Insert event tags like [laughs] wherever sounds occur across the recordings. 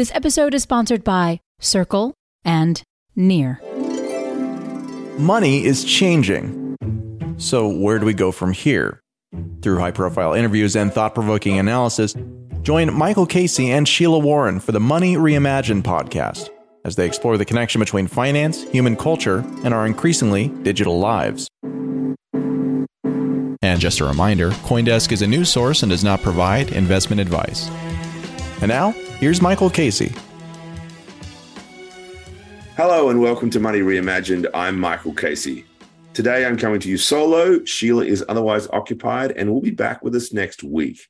This episode is sponsored by Circle and Near. Money is changing. So, where do we go from here? Through high profile interviews and thought provoking analysis, join Michael Casey and Sheila Warren for the Money Reimagined podcast as they explore the connection between finance, human culture, and our increasingly digital lives. And just a reminder Coindesk is a news source and does not provide investment advice. And now, here's Michael Casey. Hello and welcome to Money Reimagined. I'm Michael Casey. Today I'm coming to you solo. Sheila is otherwise occupied and will be back with us next week.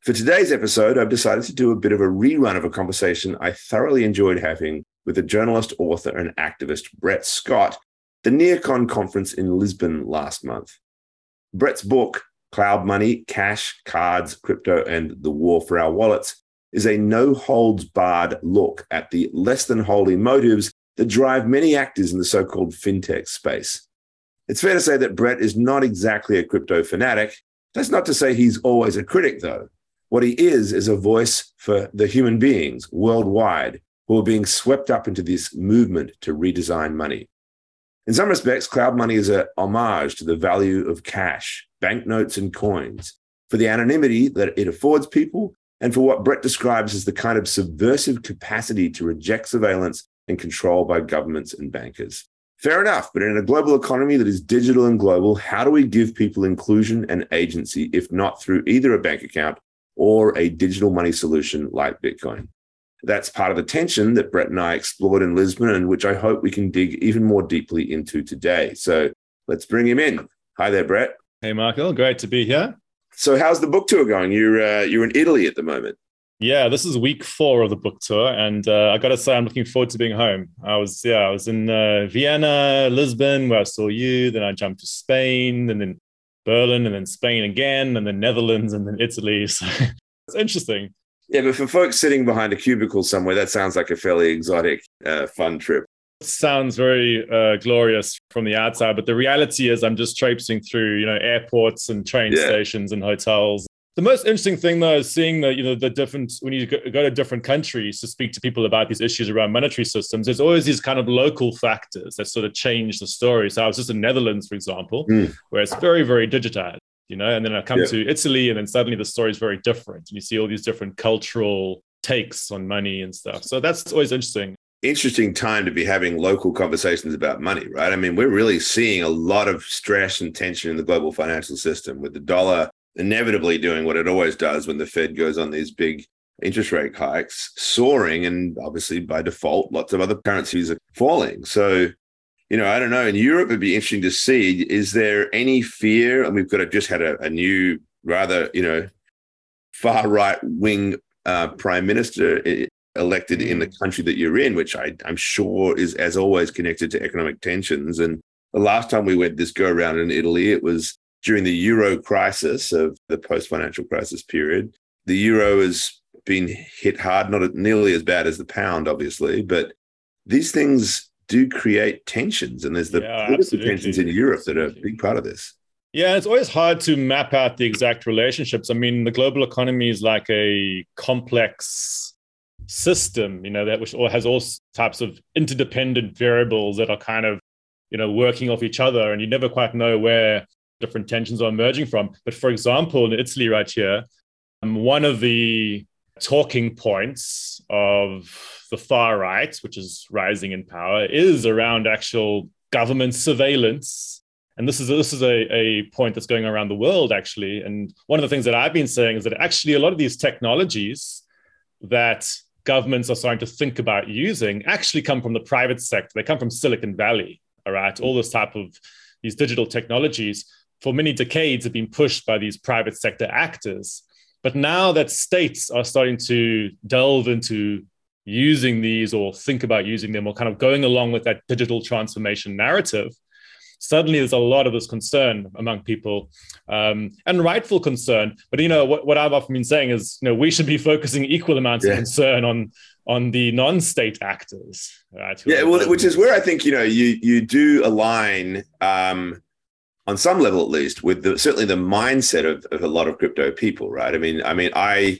For today's episode, I've decided to do a bit of a rerun of a conversation I thoroughly enjoyed having with the journalist, author, and activist Brett Scott, the NearCon conference in Lisbon last month. Brett's book, Cloud Money, Cash, Cards, Crypto, and the War for Our Wallets, is a no holds barred look at the less than holy motives that drive many actors in the so called fintech space. It's fair to say that Brett is not exactly a crypto fanatic. That's not to say he's always a critic, though. What he is, is a voice for the human beings worldwide who are being swept up into this movement to redesign money. In some respects, cloud money is a homage to the value of cash, banknotes, and coins, for the anonymity that it affords people, and for what Brett describes as the kind of subversive capacity to reject surveillance and control by governments and bankers. Fair enough, but in a global economy that is digital and global, how do we give people inclusion and agency if not through either a bank account or a digital money solution like Bitcoin? That's part of the tension that Brett and I explored in Lisbon and which I hope we can dig even more deeply into today. So let's bring him in. Hi there, Brett. Hey, Michael. Great to be here. So, how's the book tour going? You're uh, you're in Italy at the moment. Yeah, this is week four of the book tour, and uh, I got to say, I'm looking forward to being home. I was, yeah, I was in uh, Vienna, Lisbon, where I saw you. Then I jumped to Spain, and then Berlin, and then Spain again, and then Netherlands, and then Italy. [laughs] So it's interesting. Yeah, but for folks sitting behind a cubicle somewhere, that sounds like a fairly exotic, uh, fun trip. Sounds very uh, glorious from the outside, but the reality is, I'm just traipsing through, you know, airports and train yeah. stations and hotels the most interesting thing, though, is seeing the you know the different when you go, go, to different countries to speak to people about these issues around monetary systems. There's always these kind of local factors that sort of change the story. So I was just in Netherlands, for example, mm. where it's very very digitized, you know, and then I come yeah. to Italy, and then suddenly the story is very different, and you see all these different cultural takes on money and stuff. So that's always interesting interesting time to be having local conversations about money, right? I mean, we're really seeing a lot of stress and tension in the global financial system with the dollar inevitably doing what it always does when the Fed goes on these big interest rate hikes, soaring, and obviously by default, lots of other currencies are falling. So, you know, I don't know. In Europe, it'd be interesting to see is there any fear? And we've got a, just had a, a new, rather, you know, far right wing uh, prime minister elected in the mm. country that you're in, which I, I'm sure is, as always, connected to economic tensions. And the last time we went this go around in Italy, it was during the euro crisis of the post financial crisis period. The euro has been hit hard, not nearly as bad as the pound, obviously, but these things do create tensions. And there's the yeah, political tensions in Europe that are a big part of this. Yeah, it's always hard to map out the exact relationships. I mean, the global economy is like a complex system, you know, that which has all types of interdependent variables that are kind of, you know, working off each other, and you never quite know where different tensions are emerging from. But for example, in Italy, right here, um, one of the talking points of the far right, which is rising in power, is around actual government surveillance. And this is this is a, a point that's going around the world actually. And one of the things that I've been saying is that actually a lot of these technologies that governments are starting to think about using actually come from the private sector. They come from Silicon Valley. All right, all this type of these digital technologies for many decades have been pushed by these private sector actors. But now that states are starting to delve into using these or think about using them or kind of going along with that digital transformation narrative, suddenly there's a lot of this concern among people um, and rightful concern. But, you know, what, what I've often been saying is, you know, we should be focusing equal amounts yeah. of concern on on the non-state actors. Right, yeah, well, which is where I think, you know, you, you do align um, on some level at least with the, certainly the mindset of, of a lot of crypto people right i mean i mean i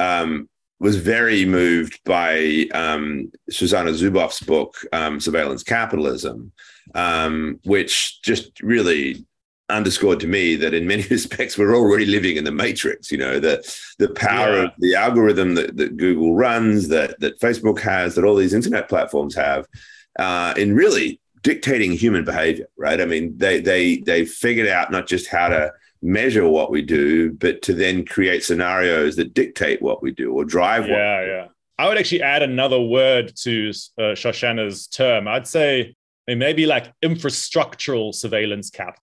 um, was very moved by um, Shoshana Zuboff's book, um, Surveillance Capitalism, um, which just really underscored to me that in many [laughs] respects we're already living in the matrix you know the the power yeah. of the algorithm that, that google runs that that facebook has that all these internet platforms have uh, in really dictating human behavior right i mean they they they figured out not just how to measure what we do, but to then create scenarios that dictate what we do or drive. Yeah, yeah. I would actually add another word to uh, Shoshana's term. I'd say maybe like infrastructural surveillance cap,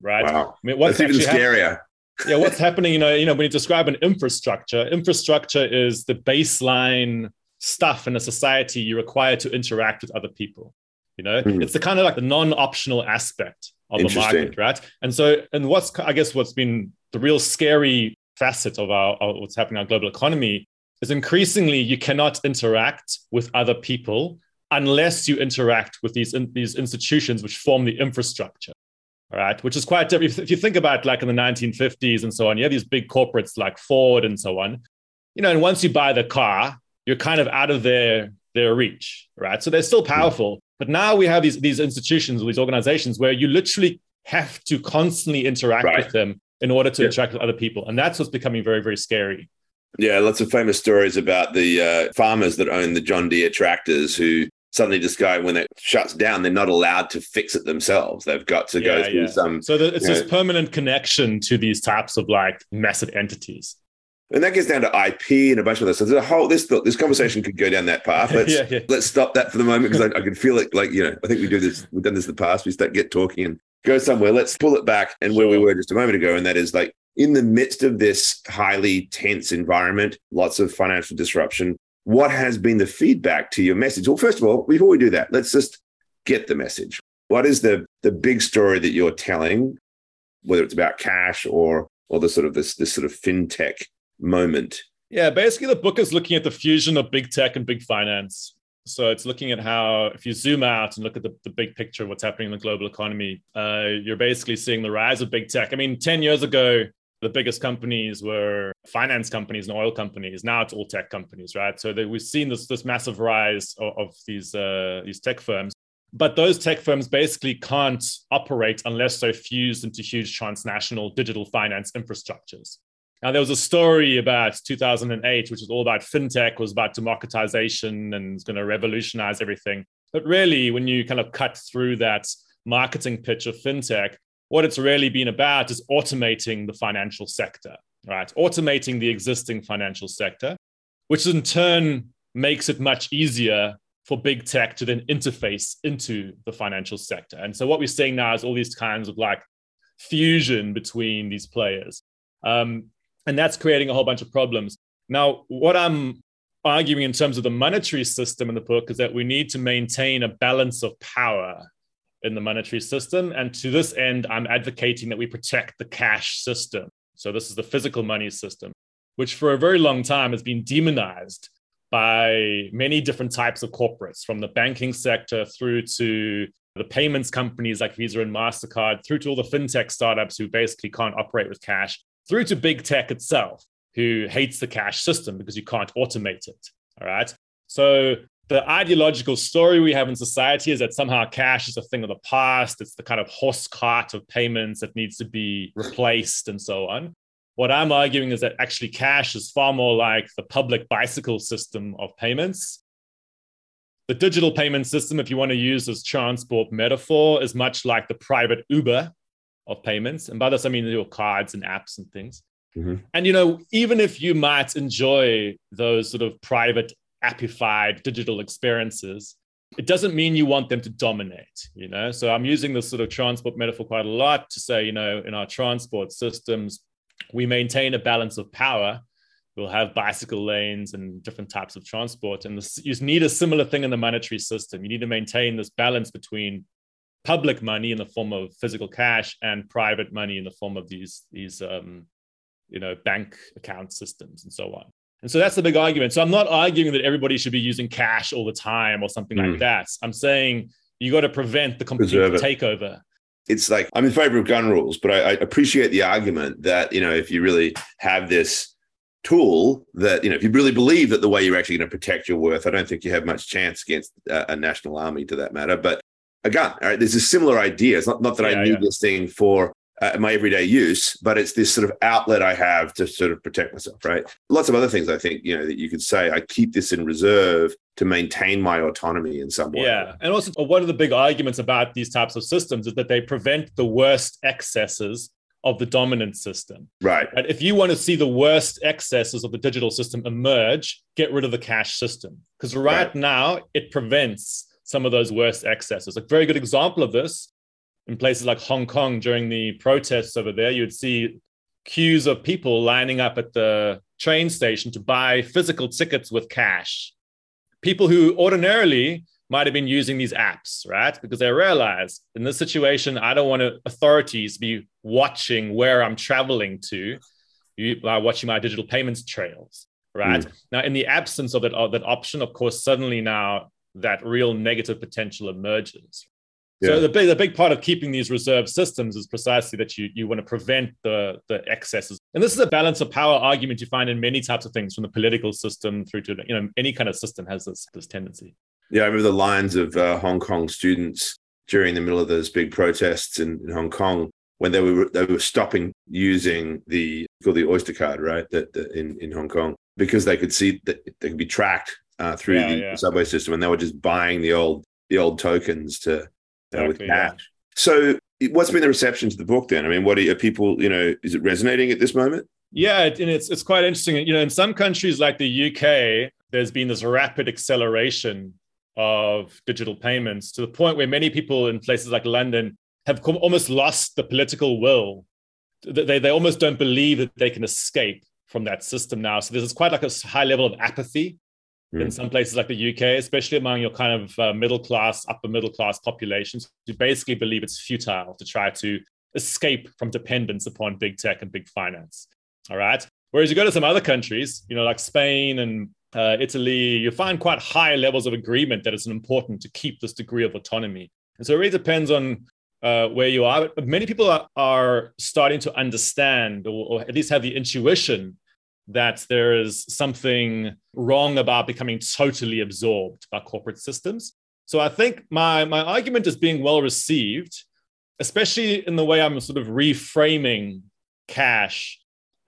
right? Wow. I mean, what's That's even scarier. yeah, what's happening? You know, you know, when you describe an infrastructure, infrastructure is the baseline stuff in a society you require to interact with other people. You know, mm. it's the kind of like the non-optional aspect of the market, right? And so, and what's I guess what's been the real scary facet of our of what's happening in our global economy is increasingly you cannot interact with other people unless you interact with these in, these institutions which form the infrastructure. All right, which is quite different. If you think about like in the 1950s and so on, you have these big corporates like Ford and so on. You know, and once you buy the car, you're kind of out of their their reach, right? So they're still powerful, but now we have these, these institutions, these organizations where you literally have to constantly interact right. with them in order to yeah. interact with other people. And that's what's becoming very, very scary. Yeah, lots of famous stories about the uh, farmers that own the John Deere tractors who suddenly discover when it shuts down, they're not allowed to fix it themselves. They've got to yeah, go through yeah. some. So the, it's this know, permanent connection to these types of like massive entities. And that gets down to IP and a bunch of other stuff. There's a whole this this conversation could go down that path. [laughs] Let's yeah, yeah. let's stop that for the moment because I, I, can feel it. Like you know, I think we do this. We've done this in the past. We start get talking and go somewhere. Let's pull it back and where we were just a moment ago, and that is like in the midst of this highly tense environment, lots of financial disruption. What has been the feedback to your message? Well, first of all, before we do that, let's just get the message. What is the the big story that you're telling, whether it's about cash or or the sort of this this sort of fintech moment. Yeah, basically, the book is looking at the fusion of big tech and big finance. So it's looking at how, if you zoom out and look at the, the big picture of what's happening in the global economy, uh, you're basically seeing the rise of big tech. I mean, 10 years ago, the biggest companies were finance companies and oil companies. Now it's all tech companies, right? So we've seen this, this massive rise of, of these, uh, these tech firms. But those tech firms basically can't operate unless they're fused into huge transnational digital finance infrastructures. Now, there was a story about 2008, which was all about fintech, was about democratization and it's going to revolutionize everything. But really, when you kind of cut through that marketing pitch of fintech, what it's really been about is automating the financial sector, right? Automating the existing financial sector, which in turn makes it much easier for big tech to then interface into the financial sector. And so what we're seeing now is all these kinds of like fusion between these players. Um, and that's creating a whole bunch of problems. Now, what I'm arguing in terms of the monetary system in the book is that we need to maintain a balance of power in the monetary system. And to this end, I'm advocating that we protect the cash system. So, this is the physical money system, which for a very long time has been demonized by many different types of corporates, from the banking sector through to the payments companies like Visa and MasterCard, through to all the fintech startups who basically can't operate with cash through to big tech itself, who hates the cash system because you can't automate it. All right. So the ideological story we have in society is that somehow cash is a thing of the past. It's the kind of horse cart of payments that needs to be replaced and so on. What I'm arguing is that actually cash is far more like the public bicycle system of payments. The digital payment system, if you want to use this transport metaphor, is much like the private Uber of payments. And by this, I mean your cards and apps and things. Mm-hmm. And, you know, even if you might enjoy those sort of private, appified digital experiences, it doesn't mean you want them to dominate, you know? So I'm using this sort of transport metaphor quite a lot to say, you know, in our transport systems, we maintain a balance of power. We'll have bicycle lanes and different types of transport. And this, you need a similar thing in the monetary system. You need to maintain this balance between public money in the form of physical cash and private money in the form of these these um, you know bank account systems and so on. And so that's the big argument. So I'm not arguing that everybody should be using cash all the time or something mm. like that. I'm saying you got to prevent the complete takeover. It's like I'm in favor of gun rules, but I, I appreciate the argument that you know if you really have this tool that you know if you really believe that the way you're actually going to protect your worth i don't think you have much chance against a, a national army to that matter but again all right there's a similar idea it's not, not that yeah, i need yeah. this thing for uh, my everyday use but it's this sort of outlet i have to sort of protect myself right lots of other things i think you know that you could say i keep this in reserve to maintain my autonomy in some way yeah and also one of the big arguments about these types of systems is that they prevent the worst excesses of the dominant system. Right. And if you want to see the worst excesses of the digital system emerge, get rid of the cash system. Because right, right, now it prevents some of those worst excesses. A very good example of this in places like Hong Kong during the protests over there, you would see queues of people lining up at the train station to buy physical tickets with cash. People who ordinarily might have been using these apps, right? Because they realize in this situation, I don't want authorities be watching where I'm traveling to by watching my digital payments trails, right? Mm. Now, in the absence of that, of that option, of course, suddenly now that real negative potential emerges. Yeah. So the big, the big part of keeping these reserve systems is precisely that you, you want to prevent the, the excesses. And this is a balance of power argument you find in many types of things, from the political system through to you know any kind of system has this, this tendency. Yeah, I remember the lines of uh, Hong Kong students during the middle of those big protests in, in, Hong Kong when they were they were stopping using the called the Oyster card, right? That, in in Hong Kong because they could see that they could be tracked uh, through yeah, the yeah. subway system, and they were just buying the old the old tokens to exactly, with cash. Yeah. So, what's been the reception to the book then? I mean, what are, are people? You know, is it resonating at this moment? Yeah, and it's it's quite interesting. You know, in some countries like the UK, there's been this rapid acceleration of digital payments to the point where many people in places like London have almost lost the political will. They, they almost don't believe that they can escape from that system now. So there's quite like a high level of apathy mm. in some places like the UK, especially among your kind of uh, middle class, upper middle class populations who basically believe it's futile to try to escape from dependence upon big tech and big finance. All right. Whereas you go to some other countries, you know, like Spain and uh, Italy, you find quite high levels of agreement that it's important to keep this degree of autonomy. And so it really depends on uh, where you are. But many people are, are starting to understand, or, or, at least have the intuition, that there is something wrong about becoming totally absorbed by corporate systems. So I think my, my argument is being well received, especially in the way I'm sort of reframing cash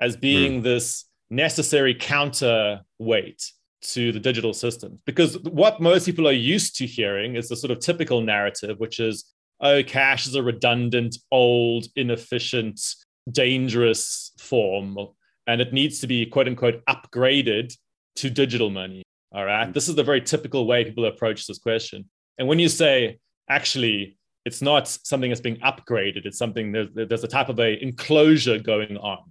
as being mm. this necessary counterweight to the digital systems. Because what most people are used to hearing is the sort of typical narrative, which is, oh, cash is a redundant, old, inefficient, dangerous form, and it needs to be quote unquote upgraded to digital money. All right. Mm-hmm. This is the very typical way people approach this question. And when you say, actually, it's not something that's being upgraded, it's something there's, there's a type of a enclosure going on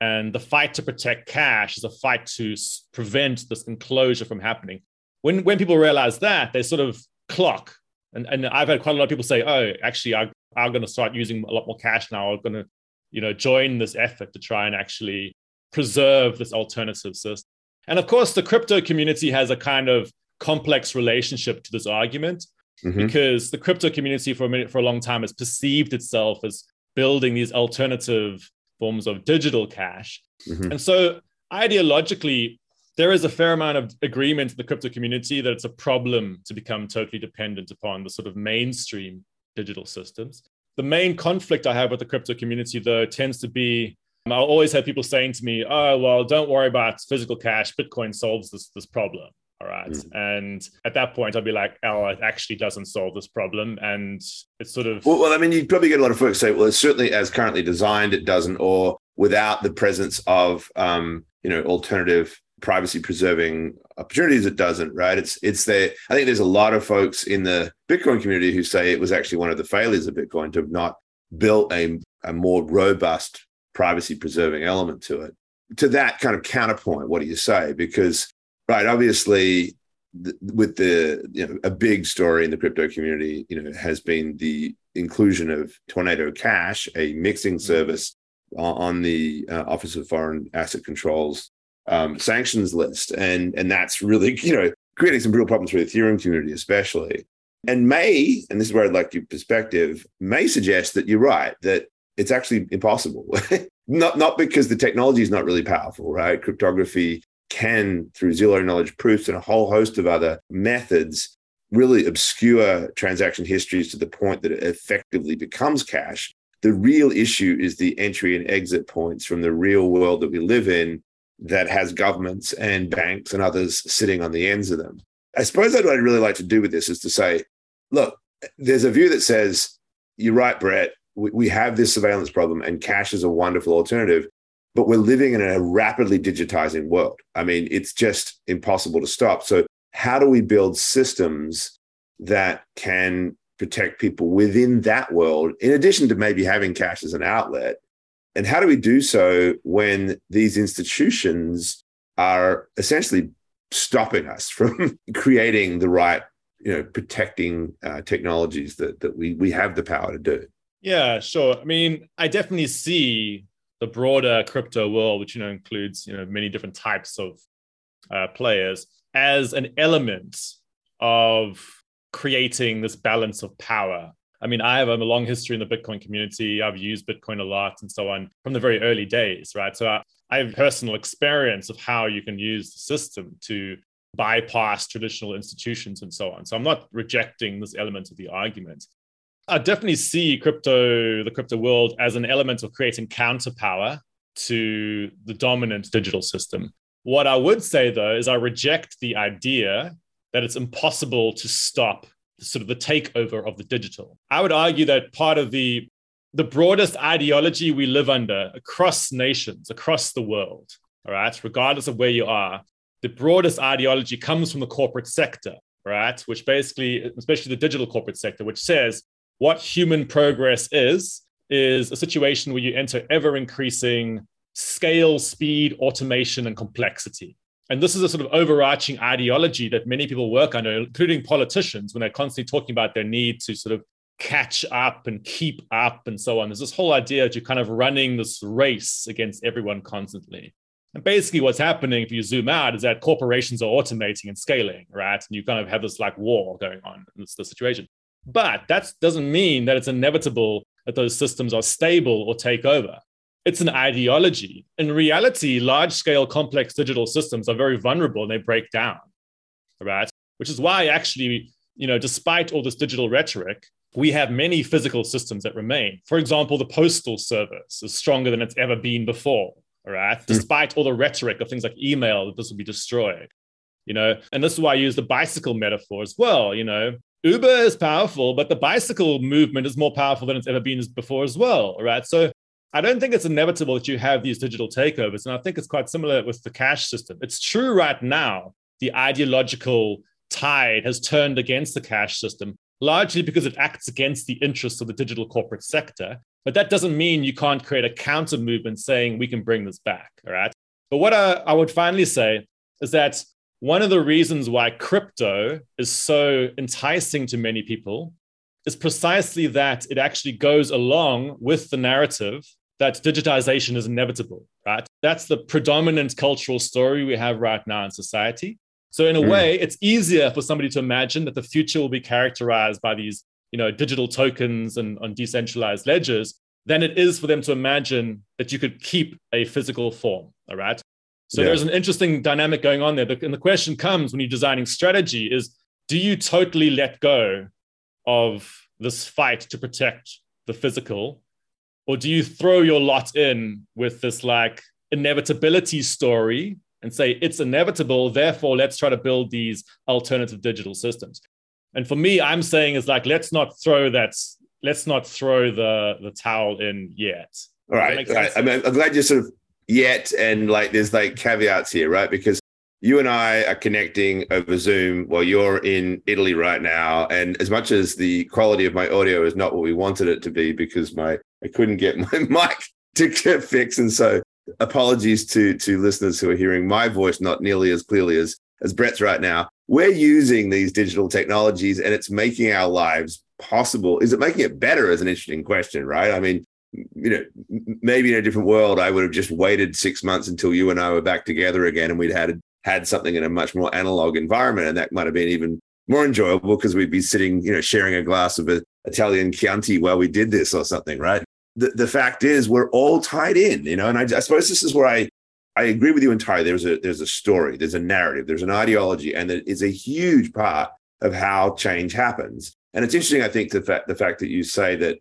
and the fight to protect cash is a fight to prevent this enclosure from happening. When, when people realize that, they sort of clock. And, and I've had quite a lot of people say, oh, actually, I, I'm going to start using a lot more cash now. I'm going to, you know, join this effort to try and actually preserve this alternative system. And of course, the crypto community has a kind of complex relationship to this argument mm-hmm. because the crypto community for a minute, for a long time has perceived itself as building these alternative forms of digital cash. Mm-hmm. And so ideologically, there is a fair amount of agreement in the crypto community that it's a problem to become totally dependent upon the sort of mainstream digital systems. The main conflict I have with the crypto community, though, tends to be I'll always have people saying to me, oh, well, don't worry about physical cash. Bitcoin solves this, this problem. All right. Mm. And at that point, I'd be like, oh, it actually doesn't solve this problem. And it's sort of. Well, well, I mean, you'd probably get a lot of folks say, well, it's certainly as currently designed, it doesn't, or without the presence of, um, you know, alternative privacy preserving opportunities, it doesn't, right? It's, it's there. I think there's a lot of folks in the Bitcoin community who say it was actually one of the failures of Bitcoin to have not built a, a more robust privacy preserving element to it. To that kind of counterpoint, what do you say? Because Right. Obviously, th- with the you know a big story in the crypto community, you know, has been the inclusion of Tornado Cash, a mixing mm-hmm. service on the uh, Office of Foreign Asset Control's um, sanctions list, and and that's really [laughs] you know creating some real problems for the Ethereum community, especially. And may, and this is where I'd like your perspective, may suggest that you're right that it's actually impossible [laughs] Not not because the technology is not really powerful, right? Cryptography can, through zero knowledge proofs and a whole host of other methods, really obscure transaction histories to the point that it effectively becomes cash. The real issue is the entry and exit points from the real world that we live in that has governments and banks and others sitting on the ends of them. I suppose what I'd really like to do with this is to say, look, there's a view that says, you're right, Brett, we, we have this surveillance problem and cash is a wonderful alternative, but we're living in a rapidly digitizing world. I mean, it's just impossible to stop. So, how do we build systems that can protect people within that world, in addition to maybe having cash as an outlet? And how do we do so when these institutions are essentially stopping us [laughs] from creating the right, you know, protecting uh, technologies that that we we have the power to do? Yeah, sure. I mean, I definitely see the broader crypto world, which you know includes you know many different types of uh, players, as an element of creating this balance of power. I mean, I have a long history in the Bitcoin community. I've used Bitcoin a lot and so on from the very early days, right? So I, I have personal experience of how you can use the system to bypass traditional institutions and so on. So I'm not rejecting this element of the argument. I definitely see crypto, the crypto world, as an element of creating counterpower to the dominant digital system. What I would say though is I reject the idea that it's impossible to stop sort of the takeover of the digital. I would argue that part of the the broadest ideology we live under across nations, across the world, all right, regardless of where you are, the broadest ideology comes from the corporate sector, right? Which basically, especially the digital corporate sector, which says what human progress is, is a situation where you enter ever increasing scale, speed, automation, and complexity. And this is a sort of overarching ideology that many people work under, including politicians, when they're constantly talking about their need to sort of catch up and keep up and so on. There's this whole idea that you're kind of running this race against everyone constantly. And basically, what's happening if you zoom out is that corporations are automating and scaling, right? And you kind of have this like war going on. It's the situation. But that doesn't mean that it's inevitable that those systems are stable or take over. It's an ideology. In reality, large scale complex digital systems are very vulnerable and they break down, right? Which is why, actually, you know, despite all this digital rhetoric, we have many physical systems that remain. For example, the postal service is stronger than it's ever been before, right? Mm. Despite all the rhetoric of things like email, that this will be destroyed, you know? And this is why I use the bicycle metaphor as well, you know? Uber is powerful, but the bicycle movement is more powerful than it's ever been before as well, right? So I don't think it's inevitable that you have these digital takeovers. And I think it's quite similar with the cash system. It's true right now, the ideological tide has turned against the cash system, largely because it acts against the interests of the digital corporate sector. But that doesn't mean you can't create a counter movement saying we can bring this back, all right? But what I, I would finally say is that one of the reasons why crypto is so enticing to many people is precisely that it actually goes along with the narrative that digitization is inevitable, right? That's the predominant cultural story we have right now in society. So in a mm. way, it's easier for somebody to imagine that the future will be characterized by these, you know, digital tokens and on decentralized ledgers than it is for them to imagine that you could keep a physical form. All right. So yeah. there's an interesting dynamic going on there. And the question comes when you're designing strategy is do you totally let go of this fight to protect the physical? Or do you throw your lot in with this like inevitability story and say it's inevitable, therefore let's try to build these alternative digital systems? And for me, I'm saying is like let's not throw that, let's not throw the the towel in yet. All right. All right. I mean, I'm glad you sort of yet and like there's like caveats here right? Because you and i are connecting over zoom while you're in italy right now and as much as the quality of my audio is not what we wanted it to be because my i couldn't get [laughs] my mic to get fixed and so apologies to to listeners who are hearing my voice not nearly as clearly as as brett's right now. We're using these digital technologies and it's making our lives possible. Is it making it better is an interesting question right? I mean you know, maybe in a different world, I would have just waited six months until you and I were back together again, and we'd had had something in a much more analog environment, and that might have been even more enjoyable because we'd be sitting, you know, sharing a glass of a Italian Chianti while we did this or something, right? the, the fact is we're all tied in, you know, and I, I suppose this is where I, I agree with you entirely. There's a there's a story, there's a narrative, there's an ideology, and it is a huge part of how change happens. And it's interesting, I think, the fact the fact that you say that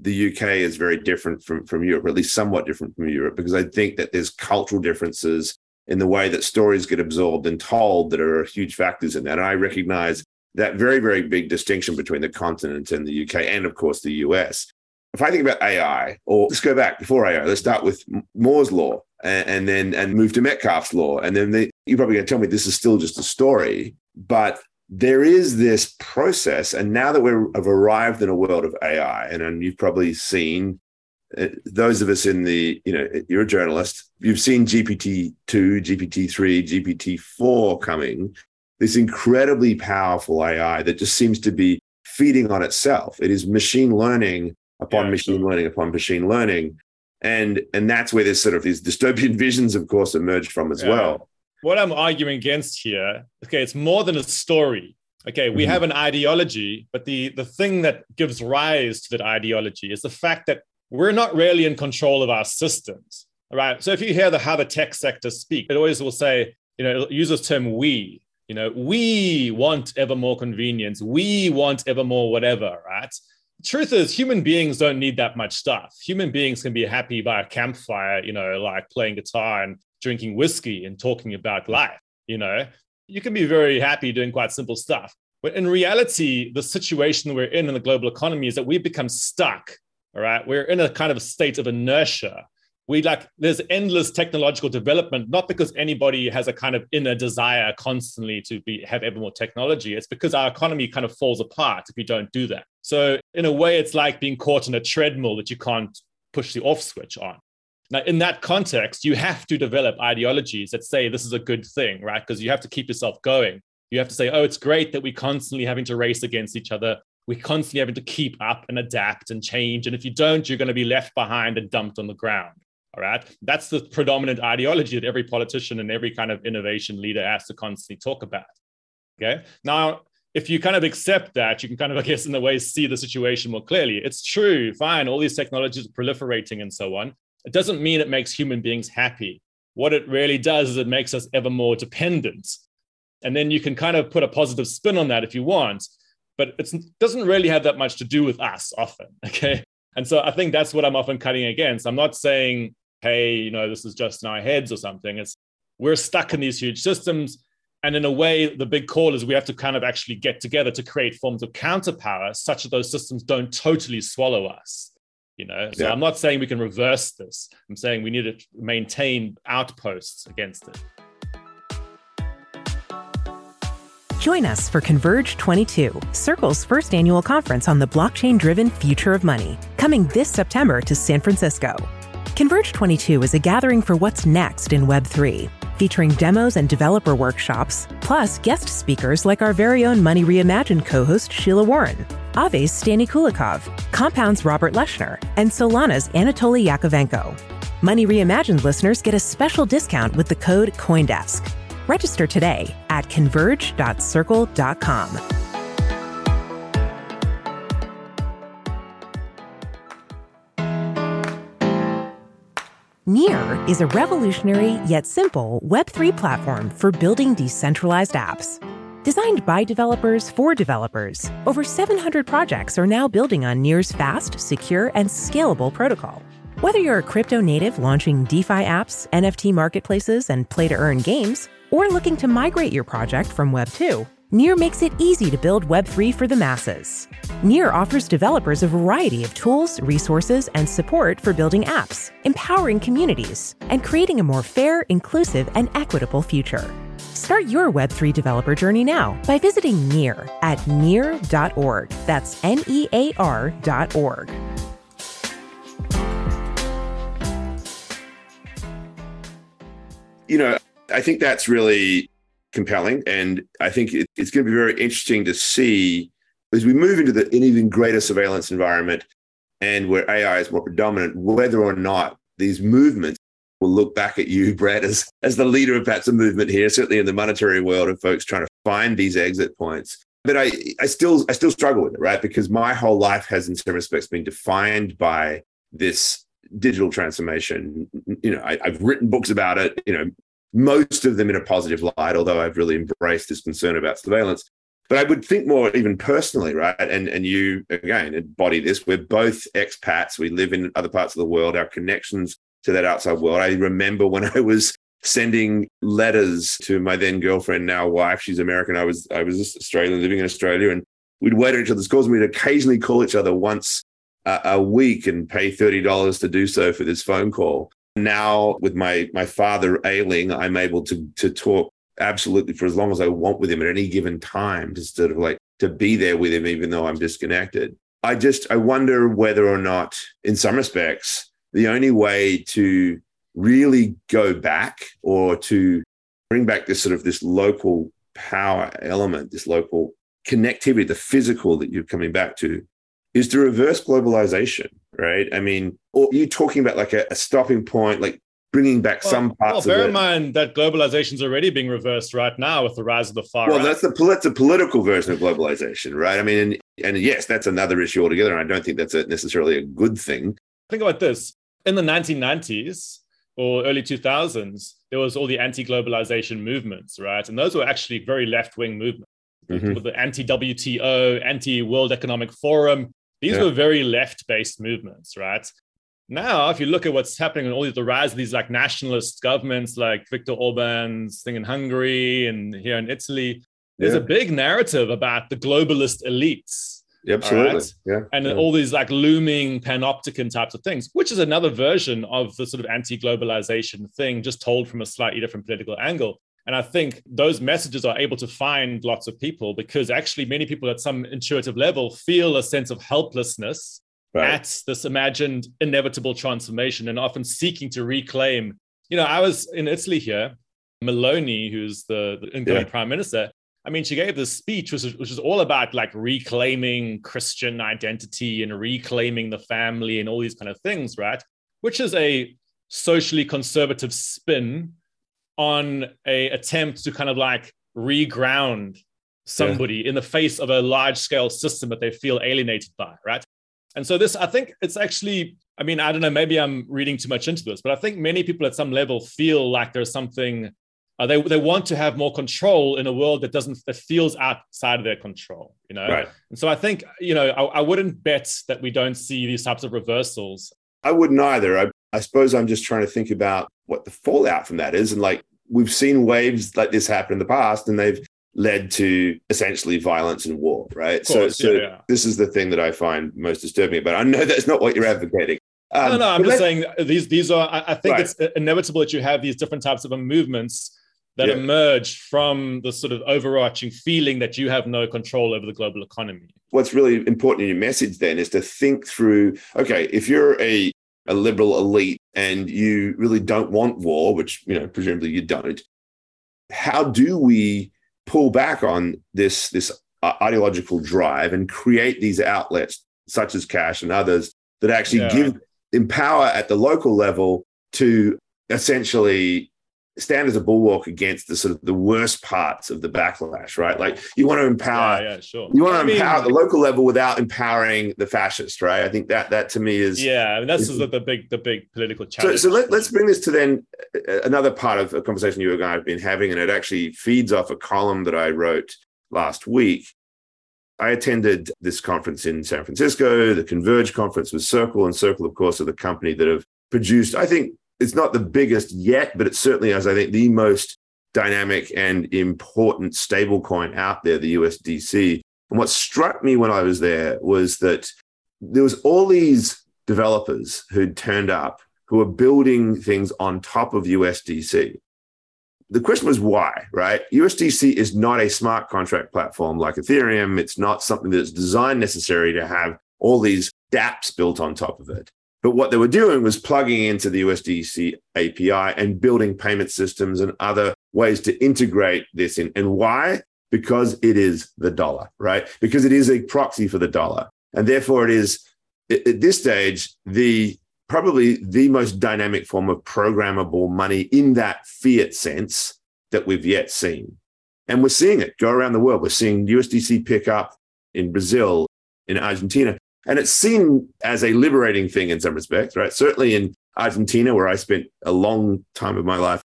the UK is very different from from Europe, or at least somewhat different from Europe, because I think that there's cultural differences in the way that stories get absorbed and told that are huge factors in that. And I recognize that very very big distinction between the continent and the UK, and of course the US if I think about AI, or let's go back before AI, let's start with Moore's law and, and then and move to Metcalfe's law, and then the, you're probably going to tell me this is still just a story, but there is this process, and now that we have arrived in a world of AI, and, and you've probably seen uh, those of us in the, you know, you're a journalist, you've seen GPT two, GPT three, GPT four coming. This incredibly powerful AI that just seems to be feeding on itself. It is machine learning upon yeah, machine sure. learning upon machine learning and and that's where there's sort of these dystopian [laughs] visions of course emerge from as yeah. well what i'm arguing against here okay it's more than a story. Okay we mm-hmm. have an ideology but the the thing that gives rise to that ideology is the fact that we're not really in control of our systems right? So if you hear the how the tech sector speak it always will say you know it uses term we you know we want ever more convenience we want ever more whatever right? Truth is human beings don't need that much stuff. Human beings can be happy by a campfire you know like playing guitar and drinking whiskey and talking about life you know? You can be very happy doing quite simple stuff but in reality the situation we're in in the global economy is that we've become stuck all right? We're in a kind of state of inertia. We like there's endless technological development not because anybody has a kind of inner desire constantly to be have ever more technology. It's because our economy kind of falls apart if you don't do that. So in a way it's like being caught in a treadmill that you can't push the off switch on now in that context you have to develop ideologies that say this is a good thing right because you have to keep yourself going you have to say oh it's great that we're constantly having to race against each other we're constantly having to keep up and adapt and change and if you don't you're going to be left behind and dumped on the ground all right. That's the predominant ideology that every politician and every kind of innovation leader has to constantly talk about. Okay. Now, if you kind of accept that, you can kind of, I guess, in a way, see the situation more clearly. It's true, fine, all these technologies are proliferating and so on. It doesn't mean it makes human beings happy. What it really does is it makes us ever more dependent. And then you can kind of put a positive spin on that if you want, but it doesn't really have that much to do with us often. [laughs] Okay. And so I think that's what I'm often cutting against. I'm not saying hey, you know, this is just in our heads or something. It's we're stuck in these huge systems. And in a way, the big call is we have to kind of actually get together to create forms of counterpower such that those systems don't totally swallow us. You know, so yeah. I'm not saying we can reverse this. I'm saying we need to maintain outposts against it. Join us for Converge 22, Circle's first annual conference on the blockchain driven future of money, coming this September to San Francisco. Converge 22 is a gathering for what's next in Web3, featuring demos and developer workshops, plus guest speakers like our very own Money Reimagined co host Sheila Warren, Aave's Stani Kulechov, Compound's Robert Leshner, and Solana's Anatoly Yakovenko. Money Reimagined listeners get a special discount with the code COINDESK. Register today at converge.circle.com. Near is a revolutionary yet simple Web3 platform for building decentralized apps. Designed by developers for developers, over 700 projects are now building on Near's fast, secure, and scalable protocol. Whether you're a crypto native launching DeFi apps, NFT marketplaces, and play to earn games, or looking to migrate your project from Web 2, Near makes it easy to build Web3 for the masses. Near offers developers a variety of tools, resources, and support for building apps, empowering communities, and creating a more fair, inclusive, and equitable future. Start your Web3 developer journey now by visiting Near at near.org. That's N E A R.org. You know, I think that's really compelling. And I think it, it's going to be very interesting to see as we move into the, an even greater surveillance environment and where AI is more predominant, whether or not these movements will look back at you, [laughs] Brett, as, as the leader of perhaps a movement here, certainly in the monetary world of folks trying to find these exit points. But I, I still I still struggle with it, right? Because my whole life has in some respects been defined by this digital transformation. You know, I, I've written books about it. You know, most of them in a positive light, although I've really embraced this concern about surveillance. But I would think more even personally, right? And and you again embody this. We're both expats. We live in other parts of the world. Our connections to that outside world. I remember when I was sending letters to my then girlfriend, now wife. She's American. I was I was Australian, living in Australia, and we'd wait at each other's calls. And we'd occasionally call each other once a, a week and pay thirty dollars to do so for this phone call. Now, with my my father ailing, I'm able to to talk absolutely for as long as I want with him at any given time, to sort of like to be there with him, even though I'm disconnected. I just I wonder whether or not, in some respects, the only way to really go back or to bring back this sort of this local power element, this local connectivity, the physical that you're coming back to, is to reverse globalization, right? I mean, or you talking about like a, a stopping point, like bringing back well, some parts well, bear in mind that globalization is already being reversed right now with the rise of the far well right. that's the that's a political version of globalization right i mean and, and yes that's another issue altogether and i don't think that's a, necessarily a good thing think about this in the 1990s or early 2000s there was all the anti-globalization movements right and those were actually very left-wing movements mm-hmm. with the anti-wto anti-world economic forum these yeah. were very left-based movements right now, if you look at what's happening and all the rise of these like nationalist governments, like Viktor Orban's thing in Hungary and here in Italy, there's yeah. a big narrative about the globalist elites. absolutely. Right? Yeah. And all these like looming panopticon types of things, which is another version of the sort of anti globalization thing, just told from a slightly different political angle. And I think those messages are able to find lots of people because actually many people at some intuitive level feel a sense of helplessness right. at this imagined inevitable transformation and often seeking to reclaim. You know, I was in Italy here, Meloni, who's the, the incoming yeah. prime minister. I mean, she gave this speech, which is, which is all about like reclaiming Christian identity and reclaiming the family and all these kind of things, right? Which is a socially conservative spin on a attempt to kind of like reground somebody yeah. in the face of a large scale system that they feel alienated by, right? And so this, I think it's actually, I mean, I don't know, maybe I'm reading too much into this, but I think many people at some level feel like there's something uh, they, they want to have more control in a world that doesn't that feels outside of their control you know right. and so i think you know I, I, wouldn't bet that we don't see these types of reversals i wouldn't either I, I suppose i'm just trying to think about what the fallout from that is and like we've seen waves like this happen in the past and they've led to essentially violence and war, right? Course, so, so yeah, yeah. this is the thing that I find most disturbing. But I know that's not what you're advocating. Um, no, no, I'm just saying these these are. I, I think right. it's inevitable that you have these different types of movements that yeah. emerge from the sort of overarching feeling that you have no control over the global economy. What's really important in your message then is to think through. Okay, if you're a a liberal elite and you really don't want war, which you know presumably you don't, how do we pull back on this this uh, ideological drive and create these outlets such as cash and others that actually yeah. give empower at the local level to essentially stand as a bulwark against the sort of the worst parts of the backlash, right? Like you want to empower, yeah, yeah sure. You want to I empower mean, the local level without empowering the fascist, right? I think that that to me is yeah, I mean that's is, the, the big the big political challenge. So, so let, us bring this to then uh, another part of a conversation you and I have been having, and it actually feeds off a column that I wrote last week. I attended this conference in San Francisco, the Converge conference with Circle, and Circle, of course, are the company that have produced, I think, it's not the biggest yet, but it certainly has, I think, the most dynamic and important stablecoin out there, the USDC. And what struck me when I was there was that there was all these developers who'd turned up who were building things on top of USDC. The question was why, right? USDC is not a smart contract platform like Ethereum. It's not something that's designed necessarily to have all these dApps built on top of it. But what they were doing was plugging into the USDC API and building payment systems and other ways to integrate this in. And why? Because it is the dollar, right? Because it is a proxy for the dollar. And therefore, it is at this stage the probably the most dynamic form of programmable money in that fiat sense that we've yet seen. And we're seeing it go around the world. We're seeing USDC pick up in Brazil, in Argentina. And it's seen as a liberating thing in some respects, right? Certainly in Argentina, where I spent a long time of my life,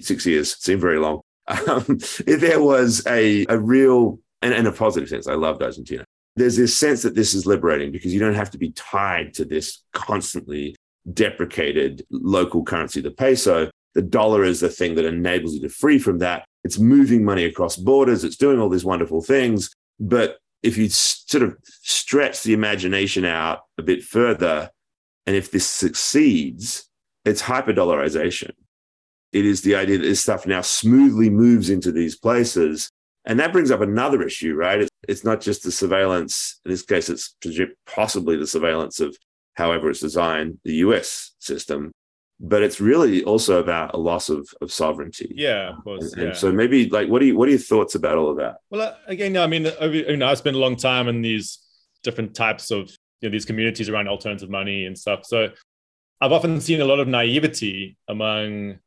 six years, seemed very long. [laughs] Um, there was a, a real, and in a positive sense, I loved Argentina. There's this sense that this is liberating because you don't have to be tied to this constantly deprecated local currency, the peso. The dollar is the thing that enables you to free from that. It's moving money across borders. It's doing all these wonderful things. But if you sort of stretch the imagination out a bit further, and if this succeeds, it's hyperdollarization. It is the idea that this stuff now smoothly moves into these places. And that brings up another issue, right? It's, it's not just the surveillance. In this case, it's possibly the surveillance of however it's designed, the US system. But it's really also about a loss of, of sovereignty. Yeah, of course. And, and so maybe like, what are you, what are your thoughts about all of that? Well, uh, again, I mean, over, you know, I spent a long time in these different types of you know, these communities around alternative money and stuff. So I've often seen a lot of naivety among,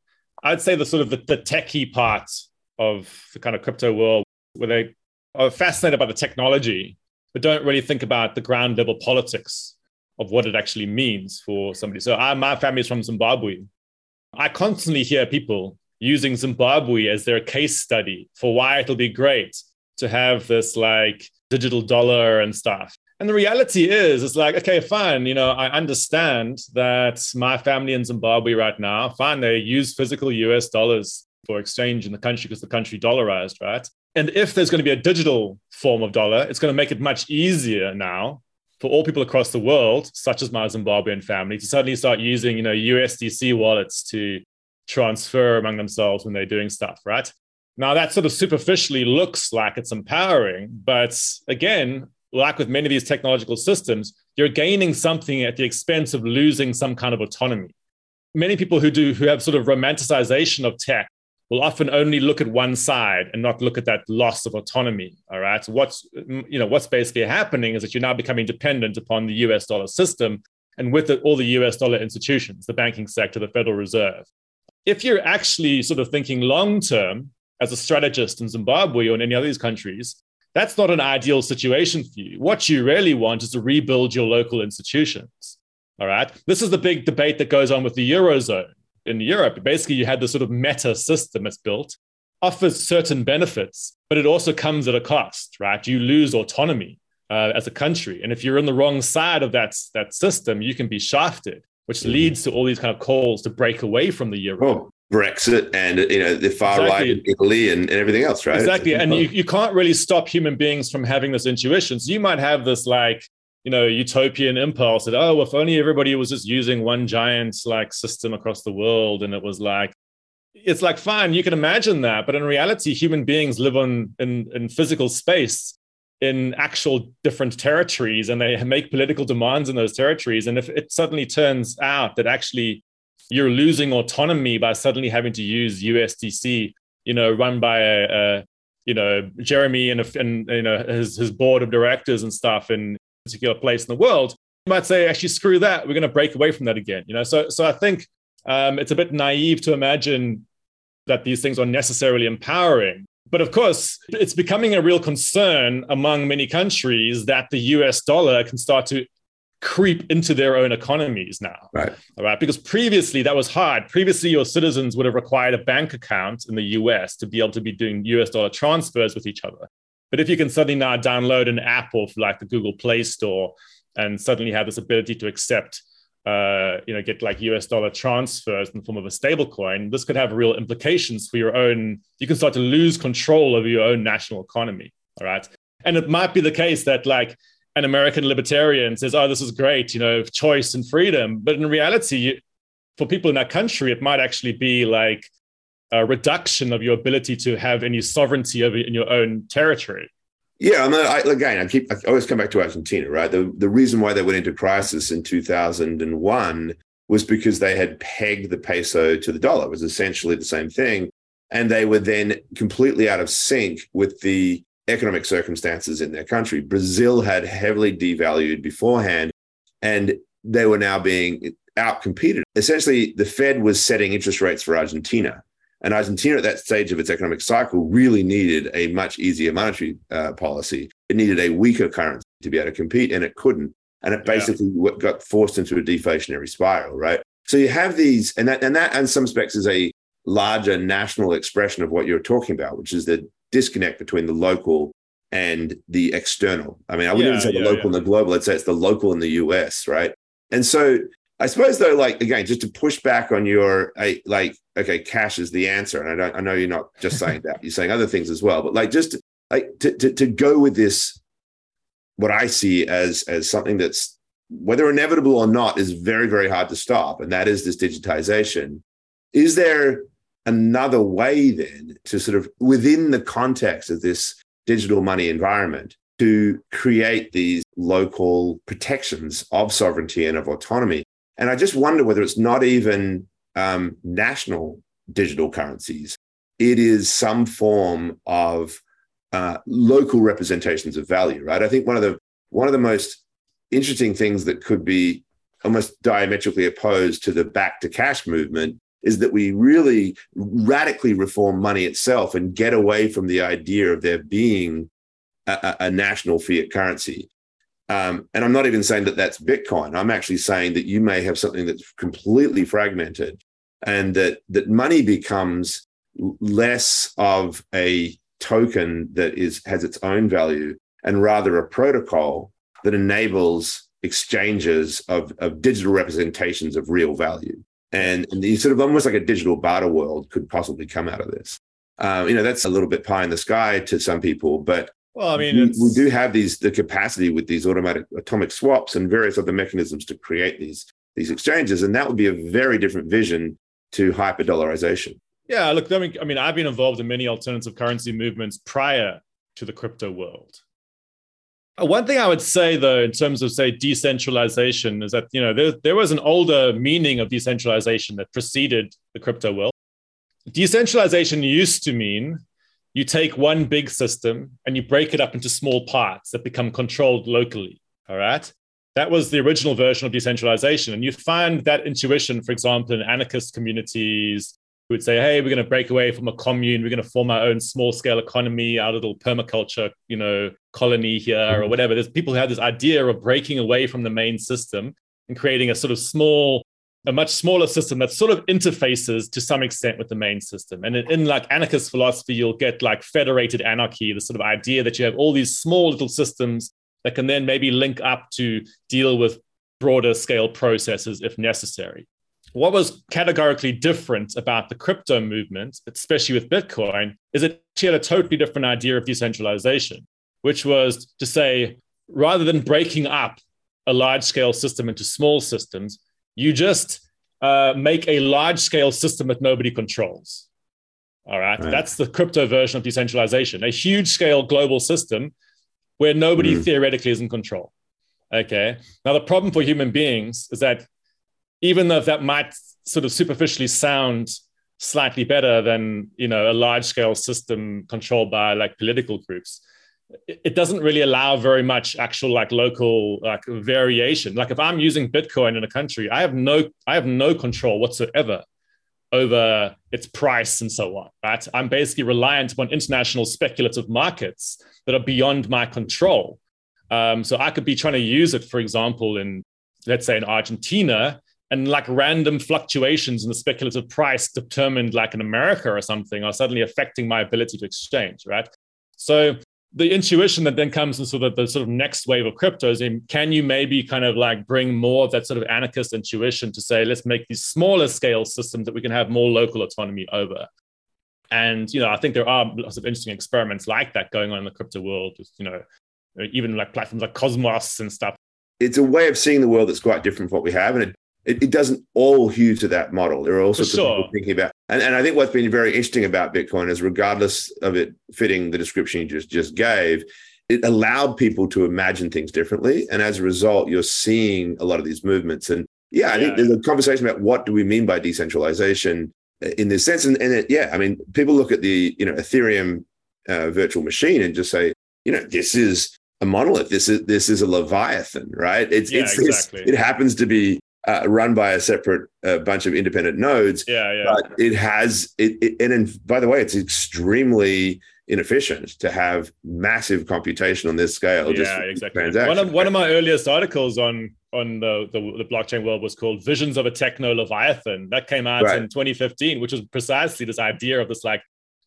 I'd say, the sort of the, the techie part of the kind of crypto world, where they are fascinated by the technology, but don't really think about the ground level politics of what it actually means for somebody. So I, my family is from Zimbabwe. I constantly hear people using Zimbabwe as their case study for why it'll be great to have this like digital dollar and stuff. And the reality is, it's like, okay, fine. You know, I understand that my family in Zimbabwe right now, fine, they use physical US dollars for exchange in the country because the country dollarized, right? And if there's going to be a digital form of dollar, it's going to make it much easier now for all people across the world, such as my Zimbabwean family, to suddenly start using, you know, USDC wallets to transfer among themselves when they're doing stuff, right? Now that sort of superficially looks like it's empowering, but again, like with many of these technological systems, you're gaining something at the expense of losing some kind of autonomy. Many people who do who have sort of romanticization of tech will often only look at one side and not look at that loss of autonomy. All right. So what's you know what's basically happening is that you're now becoming dependent upon the US dollar system and with it, all the US dollar institutions, the banking sector, the Federal Reserve. If you're actually sort of thinking long term as a strategist in Zimbabwe or in any of these countries, that's not an ideal situation for you. What you really want is to rebuild your local institutions. All right. This is the big debate that goes on with the Eurozone in Europe. Basically, you had this sort of meta system that's built, offers certain benefits, but it also comes at a cost, right? You lose autonomy uh, as a country. And if you're in the wrong side of that, that system, you can be shafted, which mm-hmm. leads to all these kind of calls to break away from the euro. Oh. Brexit and you know the far exactly. right in Italy and, and everything else, right? Exactly, and you, you can't really stop human beings from having this intuition. So you might have this like you know utopian impulse that oh if only everybody was just using one giant like system across the world and it was like it's like fine you can imagine that but in reality human beings live on in, in physical space in actual different territories and they make political demands in those territories. And if it suddenly turns out that actually you're losing autonomy by suddenly having to use usdc you know run by a, a you know jeremy and, and you know his, his board of directors and stuff in particular place in the world, you might say, actually, screw that. We're going to break away from that again. You know, so so I think um, it's a bit naive to imagine that these things are necessarily empowering. But of course, it's becoming a real concern among many countries that the US dollar can start to creep into their own economies now. Right. All right. Because previously that was hard. Previously, your citizens would have required a bank account in the US to be able to be doing US dollar transfers with each other. But if you can suddenly now download an app off like the Google Play Store and suddenly have this ability to accept, uh, you know, get like US dollar transfers in the form of a stable coin, this could have real implications for your own. You can start to lose control over your own national economy. All right. And it might be the case that like an American libertarian says, oh, this is great, you know, choice and freedom. But in reality, for people in that country, it might actually be like, a reduction of your ability to have any sovereignty over in your own territory. Yeah, I mean, I, again, I keep I always come back to Argentina, right? The the reason why they went into crisis in two thousand and one was because they had pegged the peso to the dollar. It was essentially the same thing, and they were then completely out of sync with the economic circumstances in their country. Brazil had heavily devalued beforehand, and they were now being outcompeted. Essentially, the Fed was setting interest rates for Argentina and Argentina, at that stage of its economic cycle, really needed a much easier monetary uh, policy. It needed a weaker currency to be able to compete, and it couldn't. and it basically yeah. got forced into a deflationary spiral, right? So you have these, and that, and that, in some specs, is a larger national expression of what you're talking about, which is the disconnect between the local and the external. I mean, I wouldn't yeah, even say the yeah, local and the global. I'd say it's the local in the US, right? And so I suppose though, like again, just to push back on your uh, like, okay, cash is the answer, and I don't, I know you're not just saying that, you're saying other things as well, but like just like to, to, to go with this, what I see as as something that's whether inevitable or not is very very hard to stop, and that is this digitization. Is there another way then to sort of within the context of this digital money environment to create these local protections of sovereignty and of autonomy and I just wonder whether it's not even um, national digital currencies. It is some form of uh, local representations of value, right? I think one of the one of the most interesting things that could be almost diametrically opposed to the back to cash movement is that we really radically reform money itself and get away from the idea of there being a, a national fiat currency. Um, and I'm not even saying that that's Bitcoin. I'm actually saying that you may have something that's completely fragmented, and that that money becomes less of a token that is has its own value, and rather a protocol that enables exchanges of, of digital representations of real value. And, and the sort of almost like a digital barter world could possibly come out of this. Um, you know, that's a little bit pie in the sky to some people, but well, I mean, we, we, do have these the capacity with these automatic atomic swaps and various other mechanisms to create these these exchanges, and that would be a very different vision to hyperdollarization. Yeah, look, I mean, I mean, I've been involved in many alternative currency movements prior to the crypto world. Uh, one thing I would say, though, in terms of say decentralization, is that you know there, there was an older meaning of decentralization that preceded the crypto world. Decentralization used to mean you take one big system and you break it up into small parts that become controlled locally. All right. That was the original version of decentralization. And you find that intuition, for example, in anarchist communities who would say, hey, we're going to break away from a commune. We're going to form our own small scale economy, our little permaculture, you know, colony here or mm-hmm. whatever. There's people who have this idea of breaking away from the main system and creating a sort of small a much smaller system that sort of interfaces to some extent with the main system. And in, like anarchist philosophy, you'll get like federated anarchy, the sort of idea that you have all these small little systems that can then maybe link up to deal with broader scale processes if necessary. What was categorically different about the crypto movement, especially with Bitcoin, is it she had a totally different idea of decentralization, which was to say, rather than breaking up a large scale system into small systems, you just uh, make a large scale system that nobody controls. All right? right. That's the crypto version of decentralization, a huge scale global system where nobody mm. theoretically is in control. Okay. Now, the problem for human beings is that even though that might sort of superficially sound slightly better than you know a large scale system controlled by like political groups it doesn't really allow very much actual like local like variation. Like if i'm using bitcoin in a country i have no i have no control whatsoever over its price and so on right? I'm basically reliant upon international speculative markets that are beyond my control. Um, so i could be trying to use it for example in let's say in argentina and like random fluctuations in the speculative price determined like in america or something are suddenly affecting my ability to exchange right? So the intuition that then comes in sort of the sort of next wave of cryptos can you maybe kind of like bring more of that sort of anarchist intuition to say let's make these smaller scale systems that we can have more local autonomy over? And you know i think there are lots of interesting experiments like that going on in the crypto world with you know even like platforms like cosmos and stuff. It's a way of seeing the world that's quite different from what we have and it it, it doesn't all hew to that model. There are also sure. people thinking about, and, and I think what's been very interesting about Bitcoin is, regardless of it fitting the description you just just gave, it allowed people to imagine things differently, and as a result, you're seeing a lot of these movements. And yeah, I yeah. think there's a conversation about what do we mean by decentralization in this sense, and, and it, yeah, I mean, people look at the you know Ethereum uh, virtual machine and just say, you know, this is a monolith. This is this is a leviathan, right? It's yeah, it's exactly. it happens to be uh, run by a separate uh, bunch of independent nodes. Yeah, yeah. But it has it, it and in, by the way, it's extremely inefficient to have massive computation on this scale. Yeah, exactly. One of, one of my earliest articles on on the, the, the blockchain world was called "Visions of a Techno Leviathan." That came out right. in 2015, which was precisely this idea of this like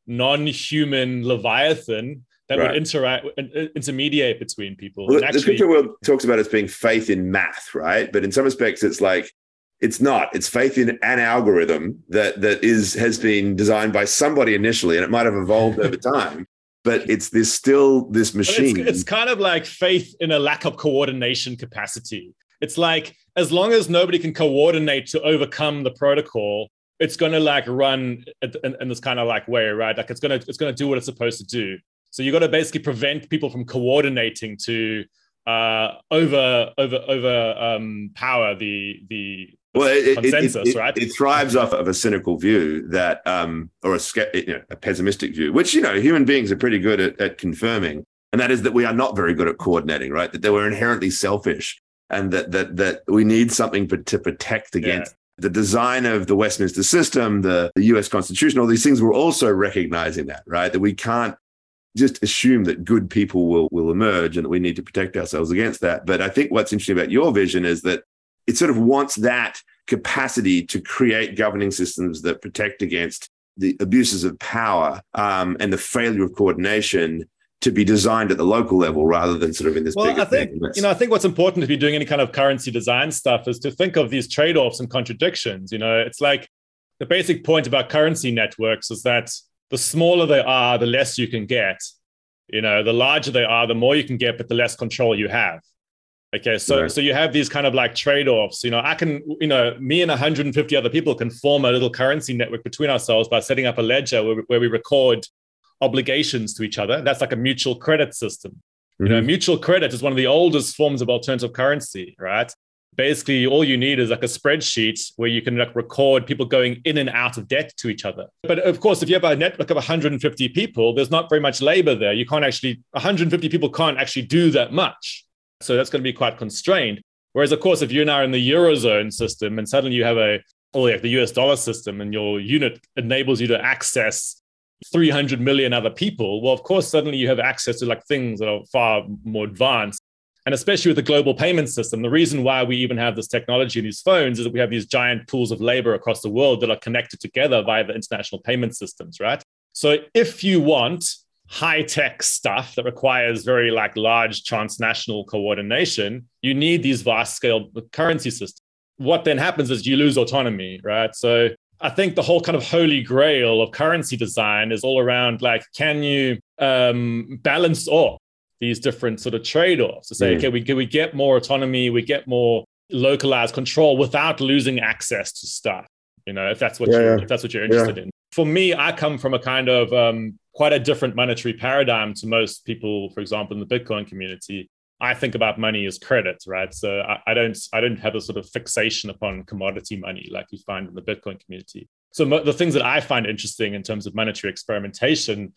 non-human leviathan that right. would interact and uh, intermediate between people. Well, actually, the crypto world talks about it as being faith in math, right? But in some respects, it's like it's not. It's faith in an algorithm that that is has been designed by somebody initially, and it might have evolved over [laughs] time. But it's this still this machine. It's, it's kind of like faith in a lack of coordination capacity. It's like as long as nobody can coordinate to overcome the protocol, it's going to like run in, in this kind of like way, right? Like it's going to it's going to do what it's supposed to do. So you got to basically prevent people from coordinating to uh, over over over um, power the the well, it, consensus, it, it, right? It thrives off of a cynical view that, um, or a, you know, a pessimistic view, which you know human beings are pretty good at, at confirming, and that is that we are not very good at coordinating, right? That they were inherently selfish, and that that that we need something to protect against. Yeah. The design of the Westminster system, the, the US Constitution, all these things, we're also recognizing that, right? That we can't just assume that good people will will emerge and that we need to protect ourselves against that. But I think what's interesting about your vision is that it sort of wants that capacity to create governing systems that protect against the abuses of power um, and the failure of coordination to be designed at the local level rather than sort of in this well, I think thing. you know I think what's important if you're doing any kind of currency design stuff is to think of these trade-offs and contradictions. You know, it's like the basic point about currency networks is that the smaller they are, the less you can get. You know, the larger they are, the more you can get, but the less control you have. Okay, so so you have these kind of like trade-offs. You know, I can, you know, me and 150 other people can form a little currency network between ourselves by setting up a ledger where, where we record obligations to each other. That's like a mutual credit system. Mm-hmm. You know, mm-hmm. mutual credit is one of the oldest forms of alternative currency, right? Basically, all you need is like a spreadsheet where you can like record people going in and out of debt to each other. But of course, if you have a network of 150 people, there's not very much labor there. You can't actually 150 people can't actually do that much so that's going to be quite constrained. Whereas, of course, if you're now in the Eurozone system and suddenly you have a, or like the US dollar system and your unit enables you to access 300 million other people, well, of course, suddenly you have access to like things that are far more advanced. And especially with the global payment system, the reason why we even have this technology in these phones is that we have these giant pools of labor across the world that are connected together via the international payment systems, right? So if you want high tech stuff that requires very like large transnational coordination, you need these vast scale currency systems. What then happens is you lose autonomy, right? So I think the whole kind of holy grail of currency design is all around like, can you um, balance off these different sort of trade offs to say, mm. okay, we, we get more autonomy, we get more localized control without losing access to stuff, you know, if that's what, yeah, you're, yeah. if that's what you're interested yeah. in. For me, I come from a kind of um, quite a different monetary paradigm to most people, for example, in the Bitcoin community. I think about money as credit, right? So I, I don't I don't have a sort of fixation upon commodity money like you find in the Bitcoin community. So mo- the things that I find interesting in terms of monetary experimentation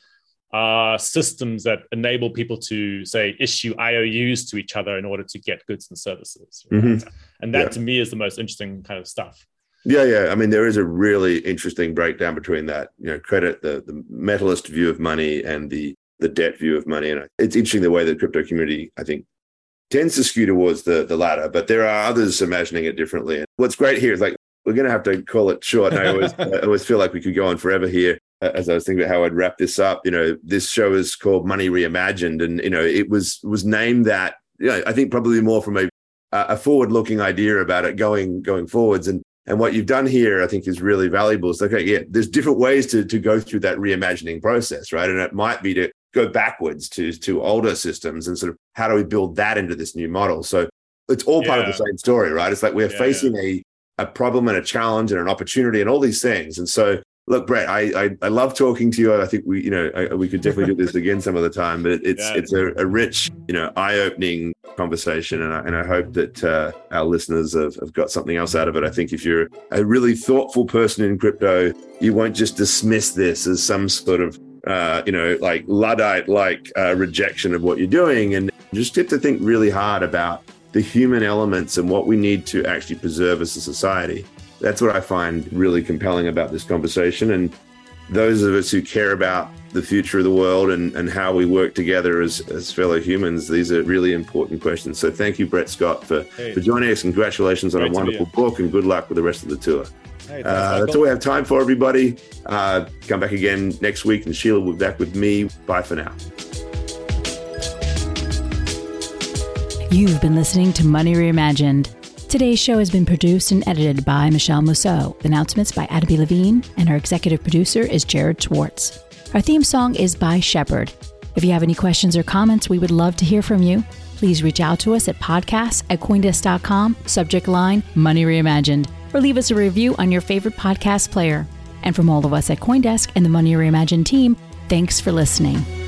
are systems that enable people to say issue IOUs to each other in order to get goods and services. Right? Mm-hmm. And that yeah. to me is the most interesting kind of stuff. Yeah, yeah. I mean, there is a really interesting breakdown between that, you know, credit, the the metalist view of money and the the debt view of money. And it's interesting the way the crypto community, I think, tends to skew towards the the latter. But there are others imagining it differently. And what's great here is like we're going to have to call it short. [laughs] I always I always feel like we could go on forever here. Uh, as I was thinking about how I'd wrap this up, you know, this show is called Money Reimagined, and you know, it was was named that. You know, I think probably more from a a forward looking idea about it going going forwards and and what you've done here, I think, is really valuable. It's like, okay, yeah, there's different ways to, to go through that reimagining process, right? And it might be to go backwards to, to older systems and sort of how do we build that into this new model? So it's all part of the same story, right? It's like we're yeah, facing yeah. a, a problem and a challenge and an opportunity and all these things. And so look, Brett, I, I, I love talking to you. I think we, you know, I, we could definitely do this [laughs] again some other time. But it's yeah. it's a, a, rich, you know, eye opening conversation, and I, and I hope that uh, our listeners have, have got something else out of it. I think if you're a really thoughtful person in crypto, you won't just dismiss this as some sort of uh, you know, like Luddite like uh, rejection of what you're doing, and just get to think really hard about the human elements and what we need to actually preserve as a society. That's what I find really compelling about this conversation. And those of us who care about the future of the world and, and how we work together as, as fellow humans, these are really important questions. So thank you, Brett Scott, for, Hey. for joining us. Congratulations on a wonderful book and good luck with the rest of the tour. Hey, Uh, that's all we have time for, everybody. Uh, come back again next week, and Sheila will be back with me. Bye for now. You've been listening to Money Reimagined. Today's show has been produced and edited by Michele Musso. Announcements by Adam B. Levine, and our executive producer is Jared Schwartz. Our theme song is by Shepard. If you have any questions or comments, we would love to hear from you. Please reach out to us at podcasts at coindesk.com, subject line Money Reimagined, or leave us a review on your favorite podcast player. And from all of us at Coindesk and the Money Reimagined team, thanks for listening.